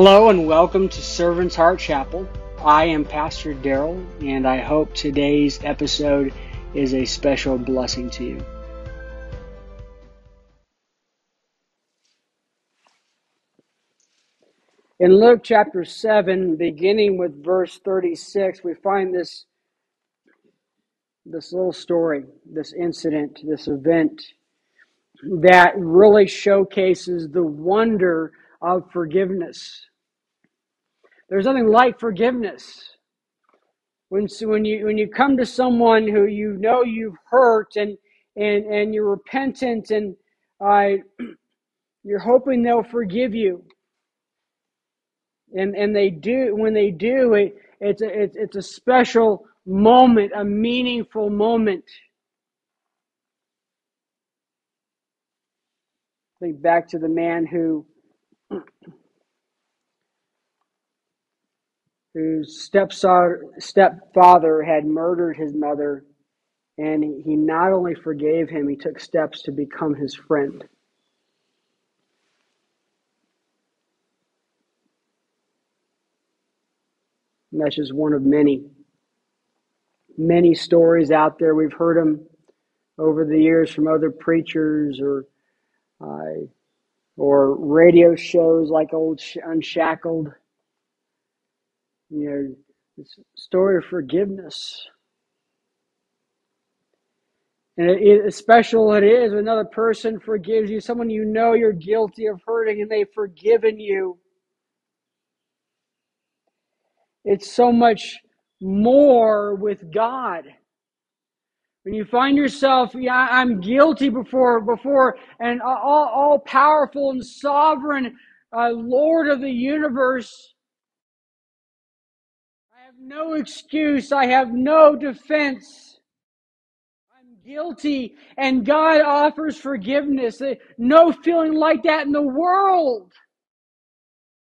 Hello and welcome to Servant's Heart Chapel. I am Pastor Daryl, and I hope today's episode is a special blessing to you. In Luke chapter 7, beginning with verse 36, we find this, this little story, this incident, this event that really showcases the wonder of forgiveness. There's nothing like forgiveness. When, when, you, when you come to someone who you know you've hurt and, and, and you're repentant and uh, you're hoping they'll forgive you. And, and they do, when they do, it, it's, a, it's, it's a special moment, a meaningful moment. Think back to the man who whose stepfather had murdered his mother, and he not only forgave him, he took steps to become his friend. And that's just one of many, many stories out there. We've heard them over the years from other preachers or uh, or radio shows like old Unshackled you know, this story of forgiveness. And it, it, special it is when another person forgives you, someone you know you're guilty of hurting and they've forgiven you. It's so much more with God. When you find yourself, yeah, I'm guilty before, before an all, all powerful and sovereign uh, Lord of the universe, no excuse. I have no defense. I'm guilty, and God offers forgiveness. No feeling like that in the world.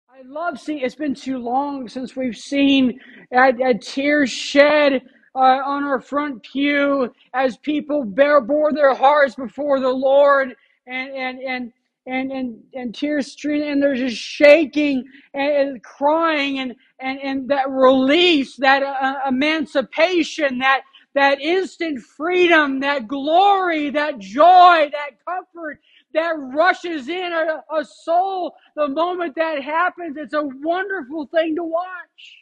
I love seeing. It's been too long since we've seen a, a shed uh, on our front pew as people bear, bore their hearts before the Lord, and and and and and, and tears streaming, and they're just shaking and, and crying, and and and that release, that uh, emancipation, that that instant freedom, that glory, that joy, that comfort that rushes in a, a soul the moment that happens. It's a wonderful thing to watch.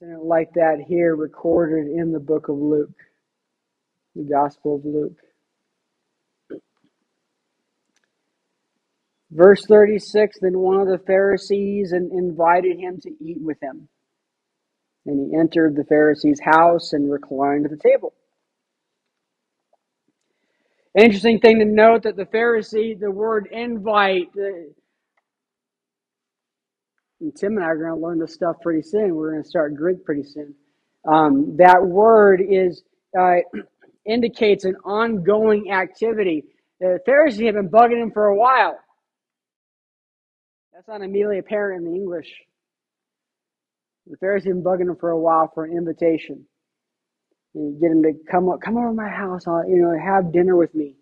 Incident like that here recorded in the book of Luke, the Gospel of Luke. Verse 36 Then one of the Pharisees invited him to eat with him. And he entered the Pharisee's house and reclined at the table. Interesting thing to note that the Pharisee, the word invite, and Tim and I are going to learn this stuff pretty soon. We're going to start Greek pretty soon. Um, that word is uh, indicates an ongoing activity. The Pharisees have been bugging him for a while. That's not immediately apparent in the English. The Pharisees have been bugging him for a while for an invitation. You get him to come up, come over to my house, I'll, you know, have dinner with me.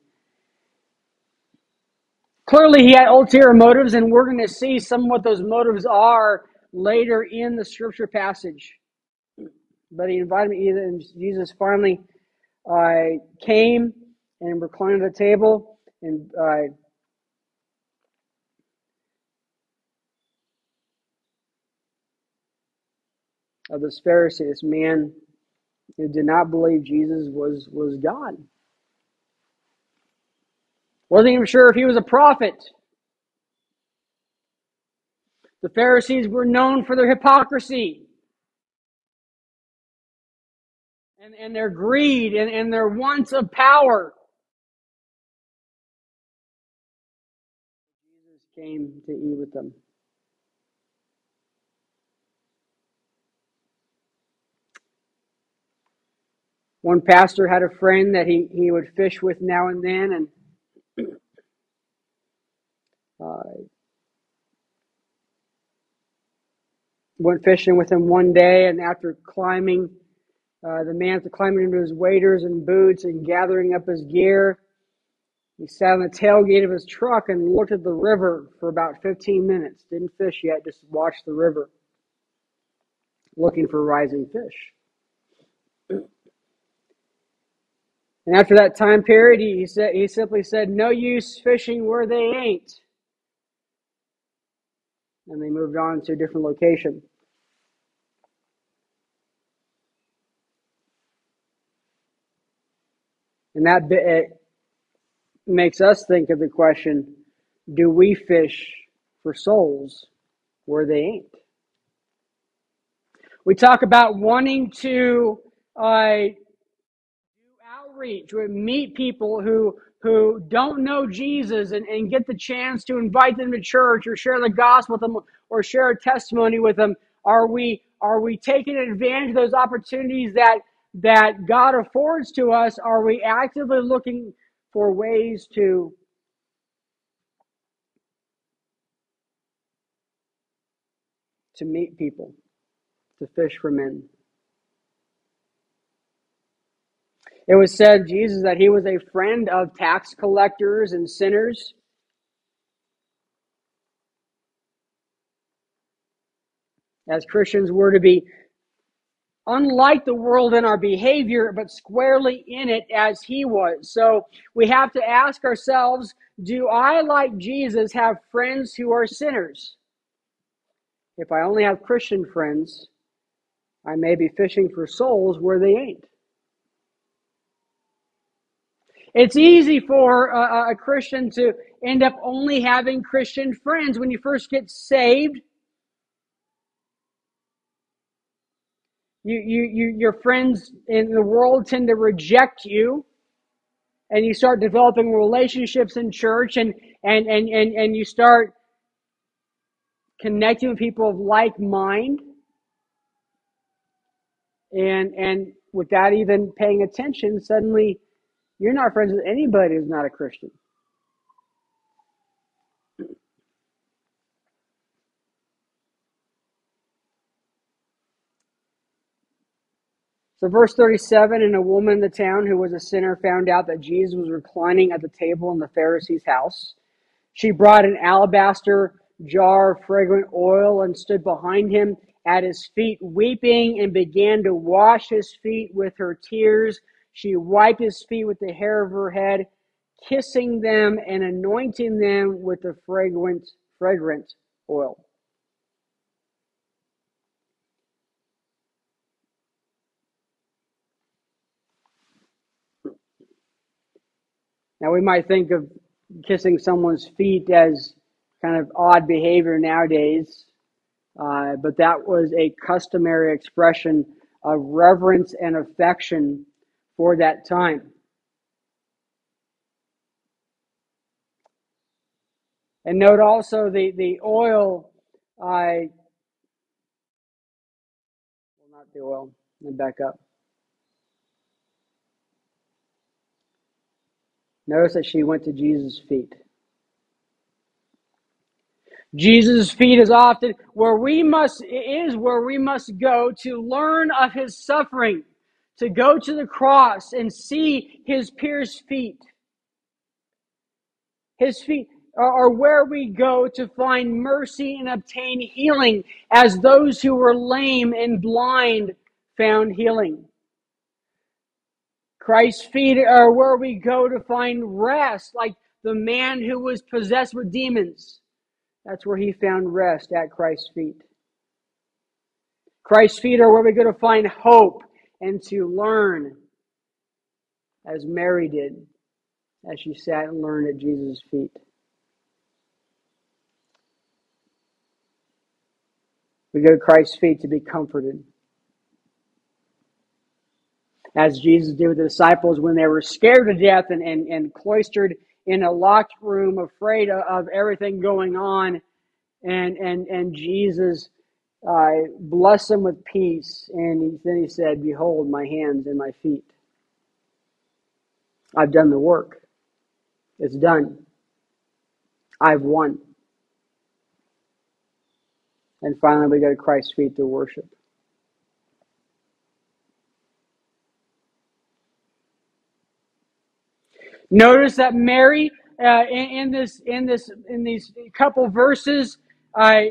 Clearly, he had ulterior motives, and we're going to see some of what those motives are later in the scripture passage. But he invited me, and Jesus finally uh, came and reclined at the table, and uh, of this Pharisee, this man who did not believe Jesus was was God. Wasn't even sure if he was a prophet. The Pharisees were known for their hypocrisy and, and their greed and, and their wants of power. Jesus came to eat with them. One pastor had a friend that he, he would fish with now and then, and uh, went fishing with him one day, and after climbing, uh, the man after climbing into his waders and boots and gathering up his gear, He sat on the tailgate of his truck and looked at the river for about 15 minutes. Didn't fish yet, just watched the river, looking for rising fish. And after that time period, he said he simply said, "No use fishing where they ain't." And they moved on to a different location. And that bit makes us think of the question do we fish for souls where they ain't? We talk about wanting to uh, outreach, we meet people who who don't know Jesus and, and get the chance to invite them to church or share the gospel with them or share a testimony with them. Are we are we taking advantage of those opportunities that that God affords to us? Are we actively looking for ways to to meet people, to fish for men. It was said, Jesus, that he was a friend of tax collectors and sinners. As Christians, we're to be unlike the world in our behavior, but squarely in it as he was. So we have to ask ourselves do I, like Jesus, have friends who are sinners? If I only have Christian friends, I may be fishing for souls where they ain't. It's easy for a, a, Christian to end up only having Christian friends when you first get saved. You, you, you, your friends in the world tend to reject you, and you start developing relationships in church, and and and and, and you start connecting with people of like mind and and without even paying attention suddenly you're not friends with anybody who's not a christian so verse 37 and a woman in the town who was a sinner found out that jesus was reclining at the table in the pharisee's house she brought an alabaster jar of fragrant oil and stood behind him at his feet, weeping, and began to wash his feet with her tears. She wiped his feet with the hair of her head, kissing them and anointing them with the fragrant, fragrant oil. Now we might think of kissing someone's feet as kind of odd behavior nowadays, uh, but that was a customary expression of reverence and affection for that time. And note also the, the oil, I, well, not the oil, let me back up. Notice that she went to Jesus' feet. Jesus' feet is often where we must is where we must go to learn of his suffering, to go to the cross and see his pierced feet. His feet are where we go to find mercy and obtain healing, as those who were lame and blind found healing. Christ's feet are where we go to find rest, like the man who was possessed with demons. That's where he found rest at Christ's feet. Christ's feet are where we go to find hope and to learn, as Mary did as she sat and learned at Jesus' feet. We go to Christ's feet to be comforted. As Jesus did with the disciples when they were scared to death and, and, and cloistered in a locked room, afraid of everything going on, and and and Jesus uh, bless them with peace, and he, then he said, "Behold, my hands and my feet. I've done the work. It's done. I've won." And finally, we go to Christ's feet to worship. Notice that Mary, uh, in, in this, in this, in these couple verses, uh,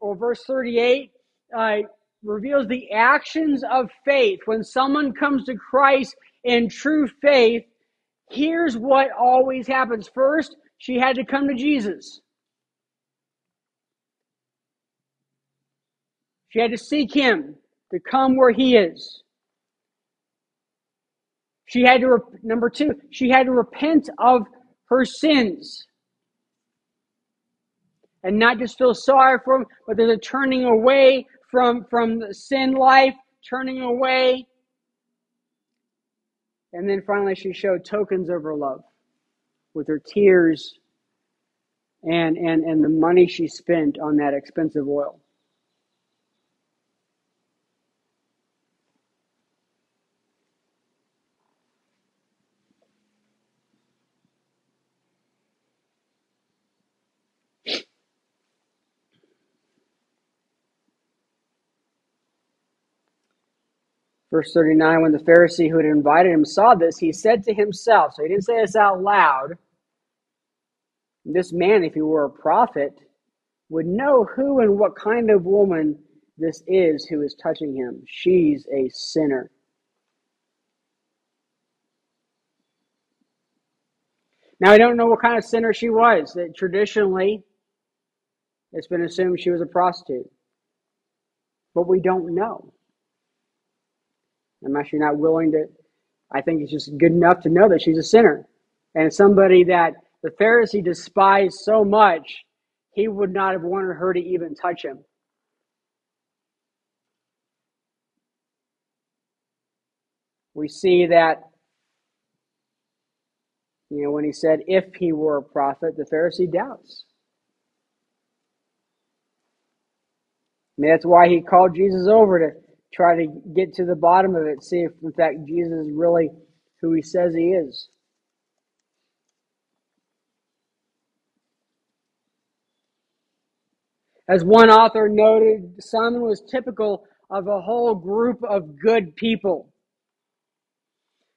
or verse thirty-eight, uh, reveals the actions of faith. When someone comes to Christ in true faith, here's what always happens. First, she had to come to Jesus. She had to seek him to come where he is. She had to, number two, she had to repent of her sins. And not just feel sorry for them, but there's a turning away from, from the sin life, turning away. And then finally, she showed tokens of her love with her tears and, and, and the money she spent on that expensive oil. Verse 39 When the Pharisee who had invited him saw this, he said to himself, so he didn't say this out loud. This man, if he were a prophet, would know who and what kind of woman this is who is touching him. She's a sinner. Now, I don't know what kind of sinner she was. That traditionally, it's been assumed she was a prostitute. But we don't know. I'm actually not willing to, I think it's just good enough to know that she's a sinner. And somebody that the Pharisee despised so much, he would not have wanted her to even touch him. We see that, you know, when he said, if he were a prophet, the Pharisee doubts. I mean, that's why he called Jesus over to try to get to the bottom of it, see if in fact Jesus is really who he says he is. As one author noted, Simon was typical of a whole group of good people.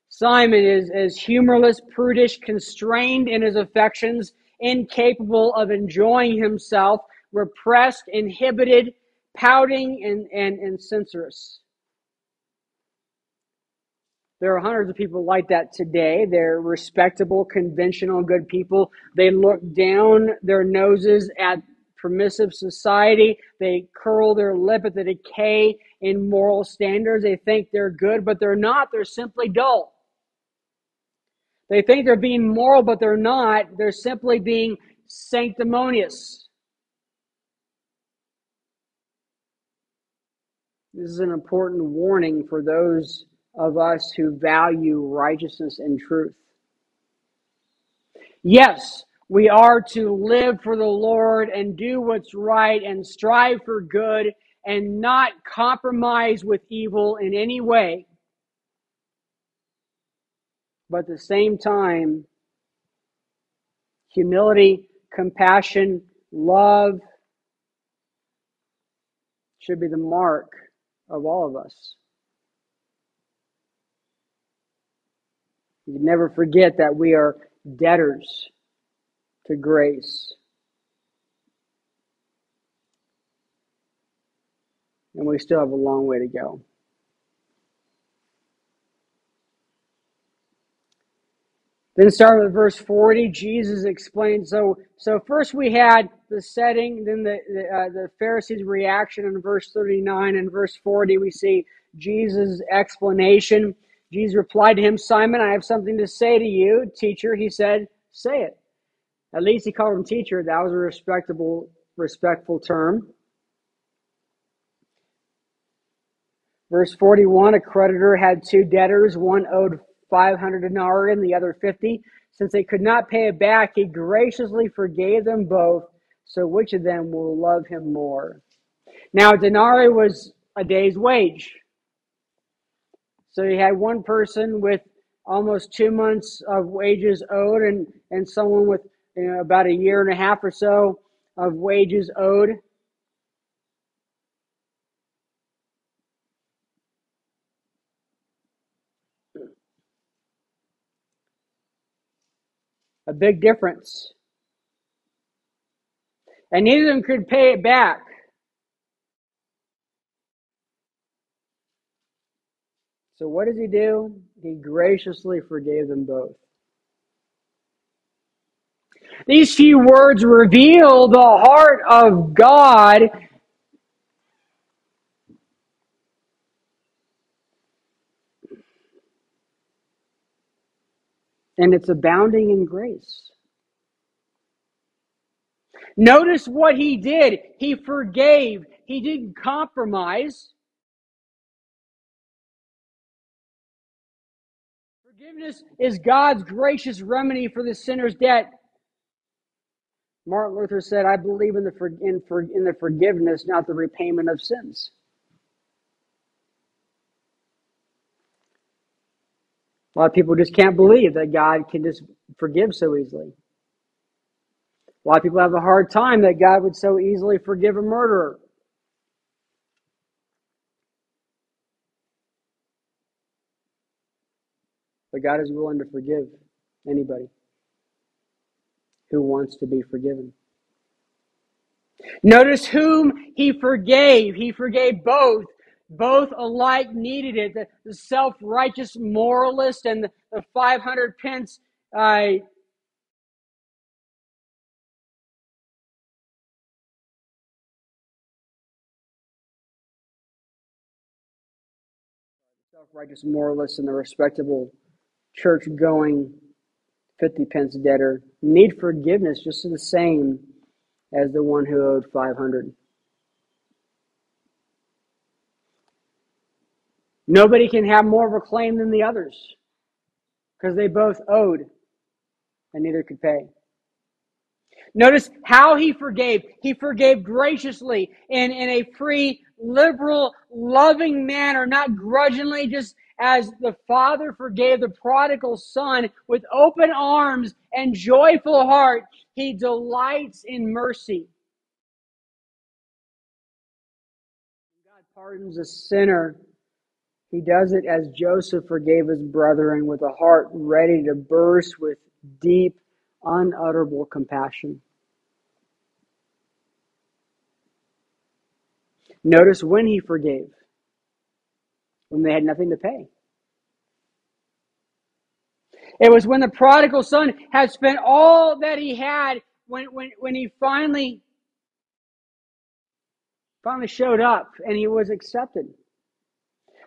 Simon is, is humorless, prudish, constrained in his affections, incapable of enjoying himself, repressed, inhibited, pouting, and, and, and censorious. There are hundreds of people like that today. They're respectable, conventional, good people. They look down their noses at permissive society. They curl their lip at the decay in moral standards. They think they're good, but they're not. They're simply dull. They think they're being moral, but they're not. They're simply being sanctimonious. This is an important warning for those of us who value righteousness and truth. Yes, we are to live for the Lord and do what's right and strive for good and not compromise with evil in any way. But at the same time, humility, compassion, love should be the mark of all of us. You never forget that we are debtors to grace. And we still have a long way to go. Then start with verse 40. Jesus explained. So, so first we had the setting, then the the, uh, the Pharisees' reaction in verse 39 and verse 40. We see Jesus' explanation. Jesus replied to him, Simon, I have something to say to you, teacher. He said, Say it. At least he called him teacher. That was a respectable, respectful term. Verse 41 A creditor had two debtors. One owed 500 denarii and the other 50. Since they could not pay it back, he graciously forgave them both. So which of them will love him more? Now, denarii was a day's wage. So you had one person with almost two months of wages owed and, and someone with you know, about a year and a half or so of wages owed. A big difference. And neither of them could pay it back. So what does he do? He graciously forgave them both. These few words reveal the heart of God and it's abounding in grace. Notice what he did. He forgave. He didn't compromise. Forgiveness is God's gracious remedy for the sinner's debt. Martin Luther said, I believe in the, for, in, for, in the forgiveness, not the repayment of sins. A lot of people just can't believe that God can just forgive so easily. A lot of people have a hard time that God would so easily forgive a murderer. But God is willing to forgive anybody who wants to be forgiven. Notice whom he forgave. He forgave both. Both alike needed it. The, the self righteous moralist and the, the 500 pence uh, self righteous moralist and the respectable church going 50 pence debtor need forgiveness just the same as the one who owed 500. Nobody can have more of a claim than the others because they both owed and neither could pay. Notice how he forgave. He forgave graciously in, in a free, liberal, loving manner, not grudgingly, just as the Father forgave the prodigal son with open arms and joyful heart. He delights in mercy. God pardons a sinner. He does it as Joseph forgave his brethren with a heart ready to burst with deep unutterable compassion. Notice when he forgave, when they had nothing to pay. It was when the prodigal son had spent all that he had, when, when, when he finally finally showed up and he was accepted.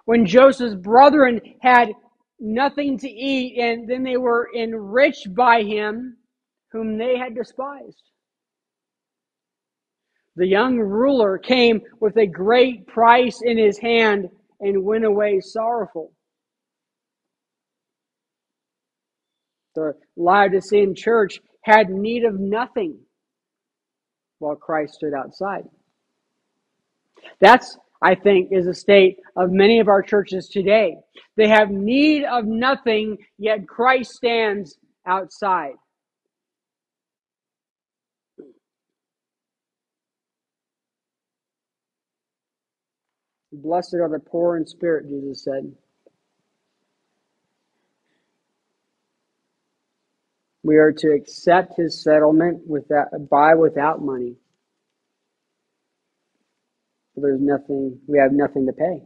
When Joseph's brethren had nothing to eat, and then they were enriched by him, whom they had despised. The young ruler came with a great price in his hand and went away sorrowful. The Laodicean church had need of nothing while Christ stood outside. That's I think, is a state of many of our churches today. They have need of nothing, yet Christ stands outside. Blessed are the poor in spirit, Jesus said. We are to accept his settlement without, by without money there's nothing, we have nothing to pay.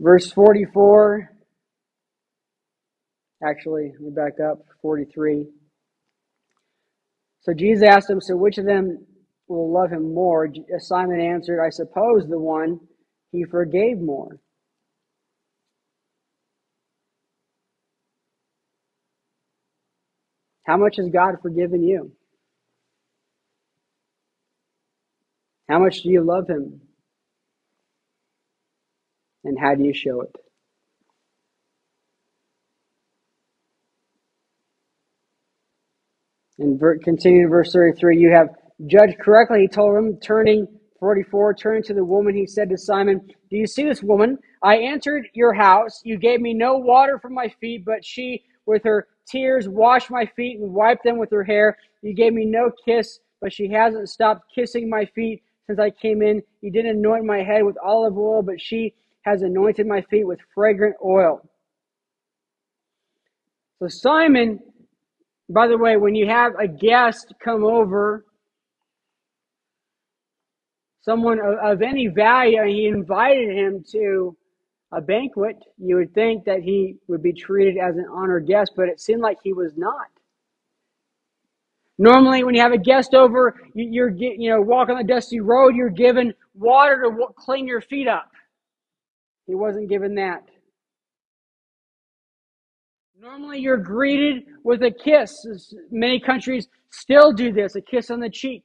Verse 44, actually, me back up, 43. So Jesus asked him, So which of them will love him more? Uh, Simon answered, I suppose the one he forgave more. How much has God forgiven you? How much do you love Him? And how do you show it? And continue to verse 33 you have judged correctly, he told him, turning 44, turning to the woman, he said to Simon, Do you see this woman? I entered your house. You gave me no water for my feet, but she, with her tears, washed my feet and wiped them with her hair. You gave me no kiss, but she hasn't stopped kissing my feet since I came in. You didn't anoint my head with olive oil, but she has anointed my feet with fragrant oil. So Simon, by the way, when you have a guest come over, someone of, of any value, he invited him to a banquet, you would think that he would be treated as an honored guest, but it seemed like he was not. Normally, when you have a guest over, you're you know walk on the dusty road, you're given water to clean your feet up. He wasn't given that. Normally, you're greeted with a kiss. As Many countries still do this a kiss on the cheek.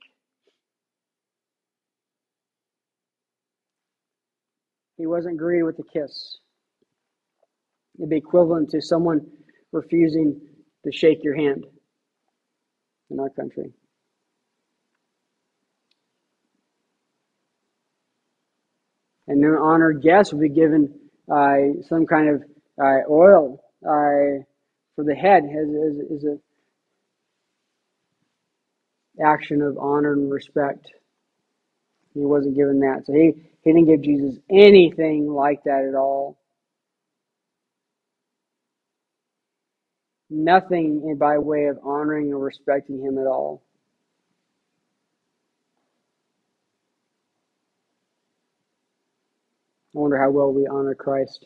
He wasn't greeted with a kiss. It'd be equivalent to someone refusing to shake your hand in our country. And an honored guest would be given uh, some kind of uh, oil uh, for the head is a action of honor and respect. He wasn't given that. So he, he didn't give Jesus anything like that at all. Nothing by way of honoring or respecting him at all. I wonder how well we honor Christ.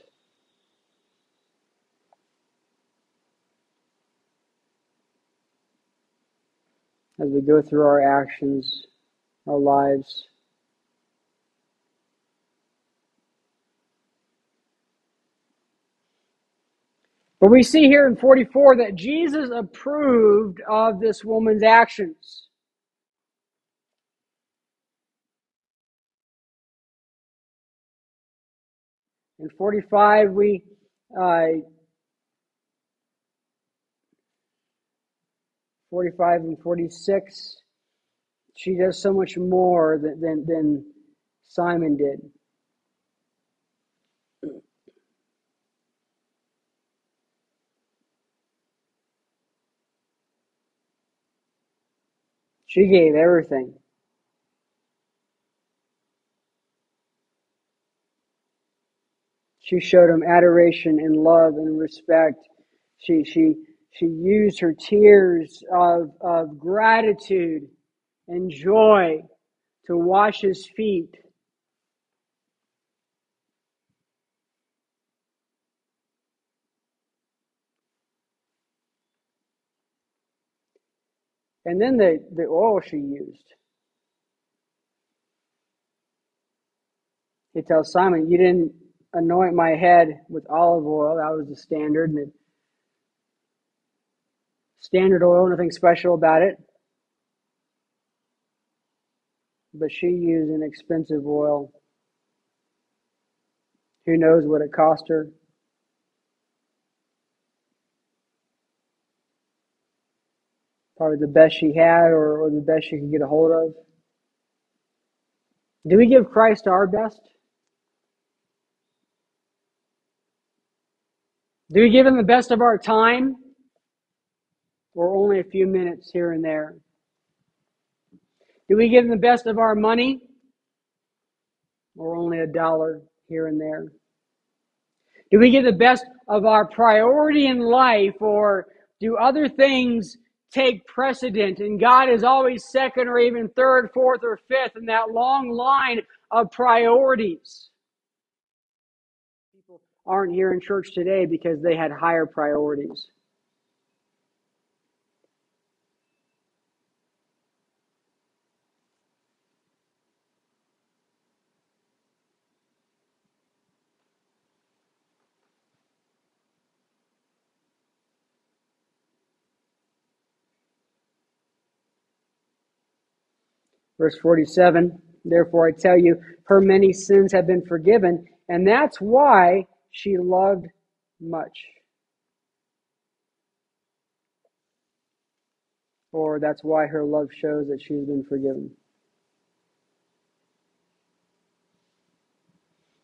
as we go through our actions, our lives. But we see here in 44 that Jesus approved of this woman's actions. In 45, we uh, 45 and 46, she does so much more than, than, than Simon did. She gave everything. She showed him adoration and love and respect. She she she used her tears of, of gratitude and joy to wash his feet. And then the, the oil she used. He tells Simon, You didn't anoint my head with olive oil. That was the standard. And standard oil, nothing special about it. But she used an expensive oil. Who knows what it cost her? Probably the best she had or, or the best she could get a hold of. Do we give Christ our best? Do we give him the best of our time? or only a few minutes here and there? Do we give him the best of our money or only a dollar here and there? Do we give the best of our priority in life or do other things take precedent and God is always second or even third, fourth, or fifth in that long line of priorities? People aren't here in church today because they had higher priorities. Verse 47 Therefore I tell you, her many sins have been forgiven, and that's why she loved much. Or that's why her love shows that she's been forgiven.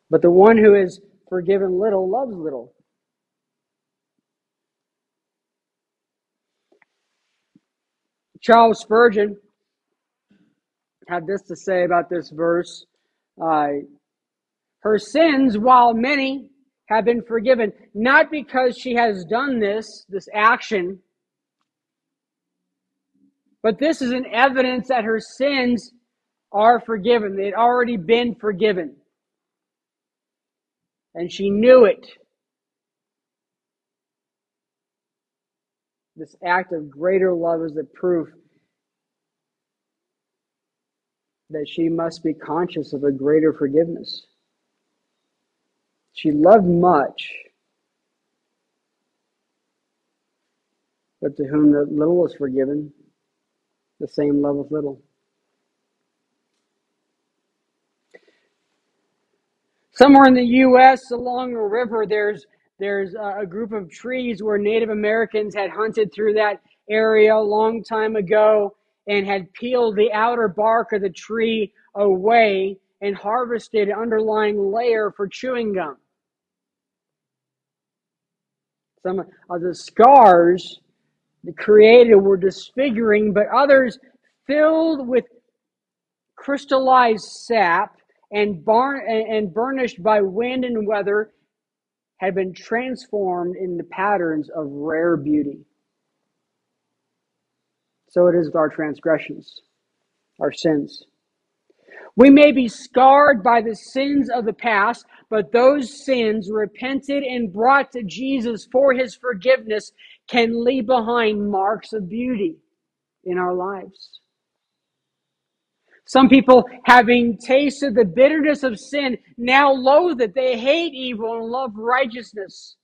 But the one who is forgiven little loves little. Charles Spurgeon had this to say about this verse. Uh, her sins, while many, have been forgiven, not because she has done this, this action, but this is an evidence that her sins are forgiven. They had already been forgiven. And she knew it. This act of greater love is the proof that she must be conscious of a greater forgiveness. She loved much, but to whom the little is forgiven, the same love with little. Somewhere in the U.S., along a river, there's there's a group of trees where Native Americans had hunted through that area a long time ago and had peeled the outer bark of the tree away and harvested an underlying layer for chewing gum. Some of the scars created were disfiguring, but others filled with crystallized sap and, and burnished by wind and weather had been transformed into patterns of rare beauty. So it is with our transgressions, our sins. We may be scarred by the sins of the past, but those sins, repented and brought to Jesus for his forgiveness, can leave behind marks of beauty in our lives. Some people, having tasted the bitterness of sin, now loathe it. They hate evil and love righteousness.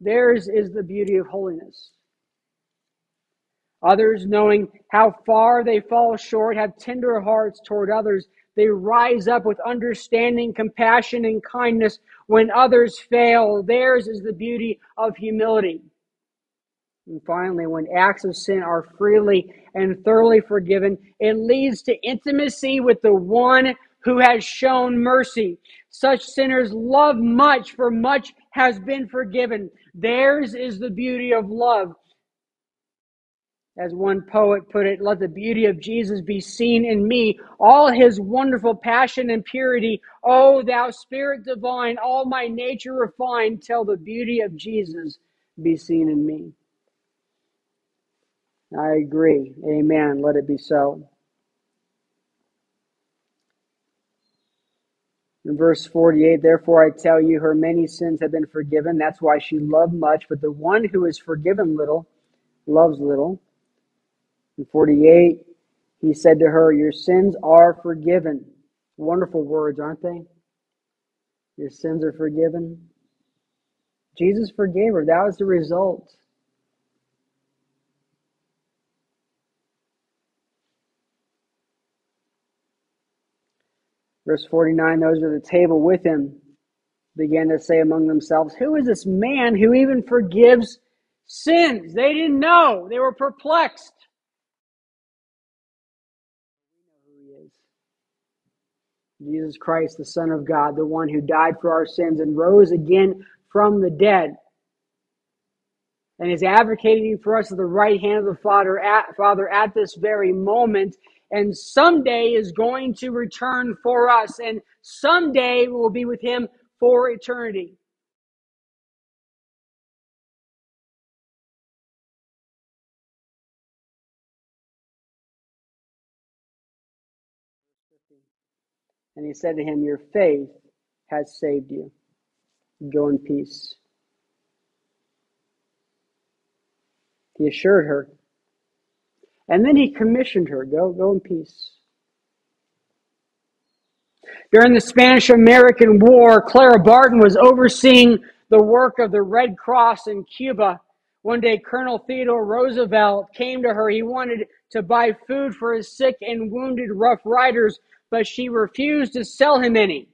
Theirs is the beauty of holiness. Others, knowing how far they fall short, have tender hearts toward others. They rise up with understanding, compassion, and kindness when others fail. Theirs is the beauty of humility. And finally, when acts of sin are freely and thoroughly forgiven, it leads to intimacy with the one who has shown mercy. Such sinners love much, for much has been forgiven. Theirs is the beauty of love. As one poet put it, let the beauty of Jesus be seen in me, all his wonderful passion and purity. O thou Spirit divine, all my nature refined, till the beauty of Jesus be seen in me. I agree. Amen. Let it be so. In verse 48, therefore I tell you, her many sins have been forgiven. That's why she loved much. But the one who is forgiven little loves little. In 48, he said to her, Your sins are forgiven. Wonderful words, aren't they? Your sins are forgiven. Jesus forgave her. That was the result. Verse 49 Those at the table with him began to say among themselves, Who is this man who even forgives sins? They didn't know. They were perplexed. Jesus Christ, the Son of God, the one who died for our sins and rose again from the dead, and is advocating for us at the right hand of the Father at, Father at this very moment, and someday is going to return for us, and someday we will be with Him for eternity. And he said to him, Your faith has saved you. Go in peace. He assured her. And then he commissioned her go, go in peace. During the Spanish American War, Clara Barton was overseeing the work of the Red Cross in Cuba. One day, Colonel Theodore Roosevelt came to her. He wanted to buy food for his sick and wounded Rough Riders but she refused to sell him any.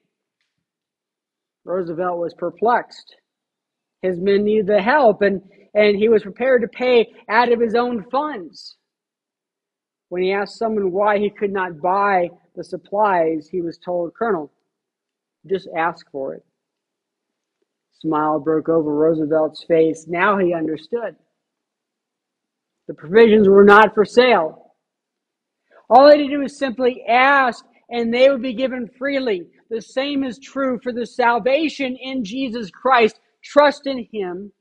Roosevelt was perplexed. His men needed the help, and, and he was prepared to pay out of his own funds. When he asked someone why he could not buy the supplies, he was told, Colonel, just ask for it. Smile broke over Roosevelt's face. Now he understood. The provisions were not for sale. All he had to do was simply ask, and they would be given freely. The same is true for the salvation in Jesus Christ. trust in Him,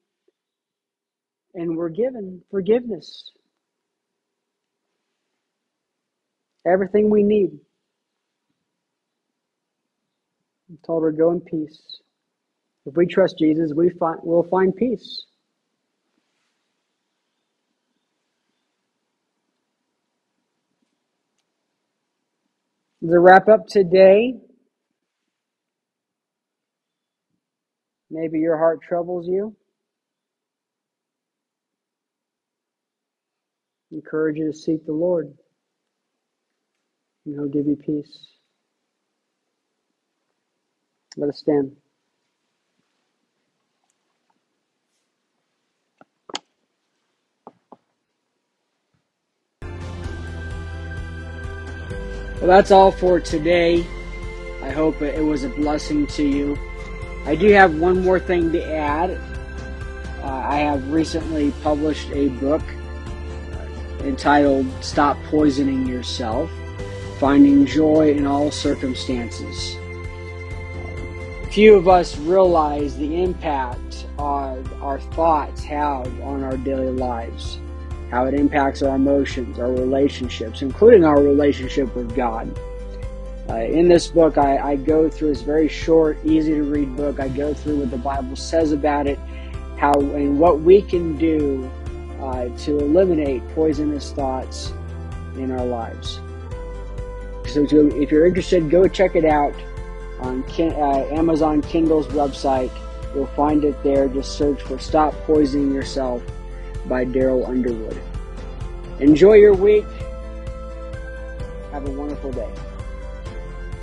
and we're given forgiveness. Everything we need. I'm told her go in peace. If we trust Jesus, we find, we'll find peace. To wrap up today, maybe your heart troubles you. encourage you to seek the Lord, and He'll give you peace. Let us stand. Well, that's all for today. I hope it was a blessing to you. I do have one more thing to add. Uh, I have recently published a book entitled Stop Poisoning Yourself Finding Joy in All Circumstances. Few of us realize the impact our, our thoughts have on our daily lives, how it impacts our emotions, our relationships, including our relationship with God. Uh, in this book, I, I, go through this very short, easy to read book. I go through what the Bible says about it, how and what we can do uh, to eliminate poisonous thoughts in our lives. So, to, if you're interested, go check it out on uh, Amazon Kindle's website. You'll find it there. Just search for Stop Poisoning Yourself by Daryl Underwood. Enjoy your week. Have a wonderful day.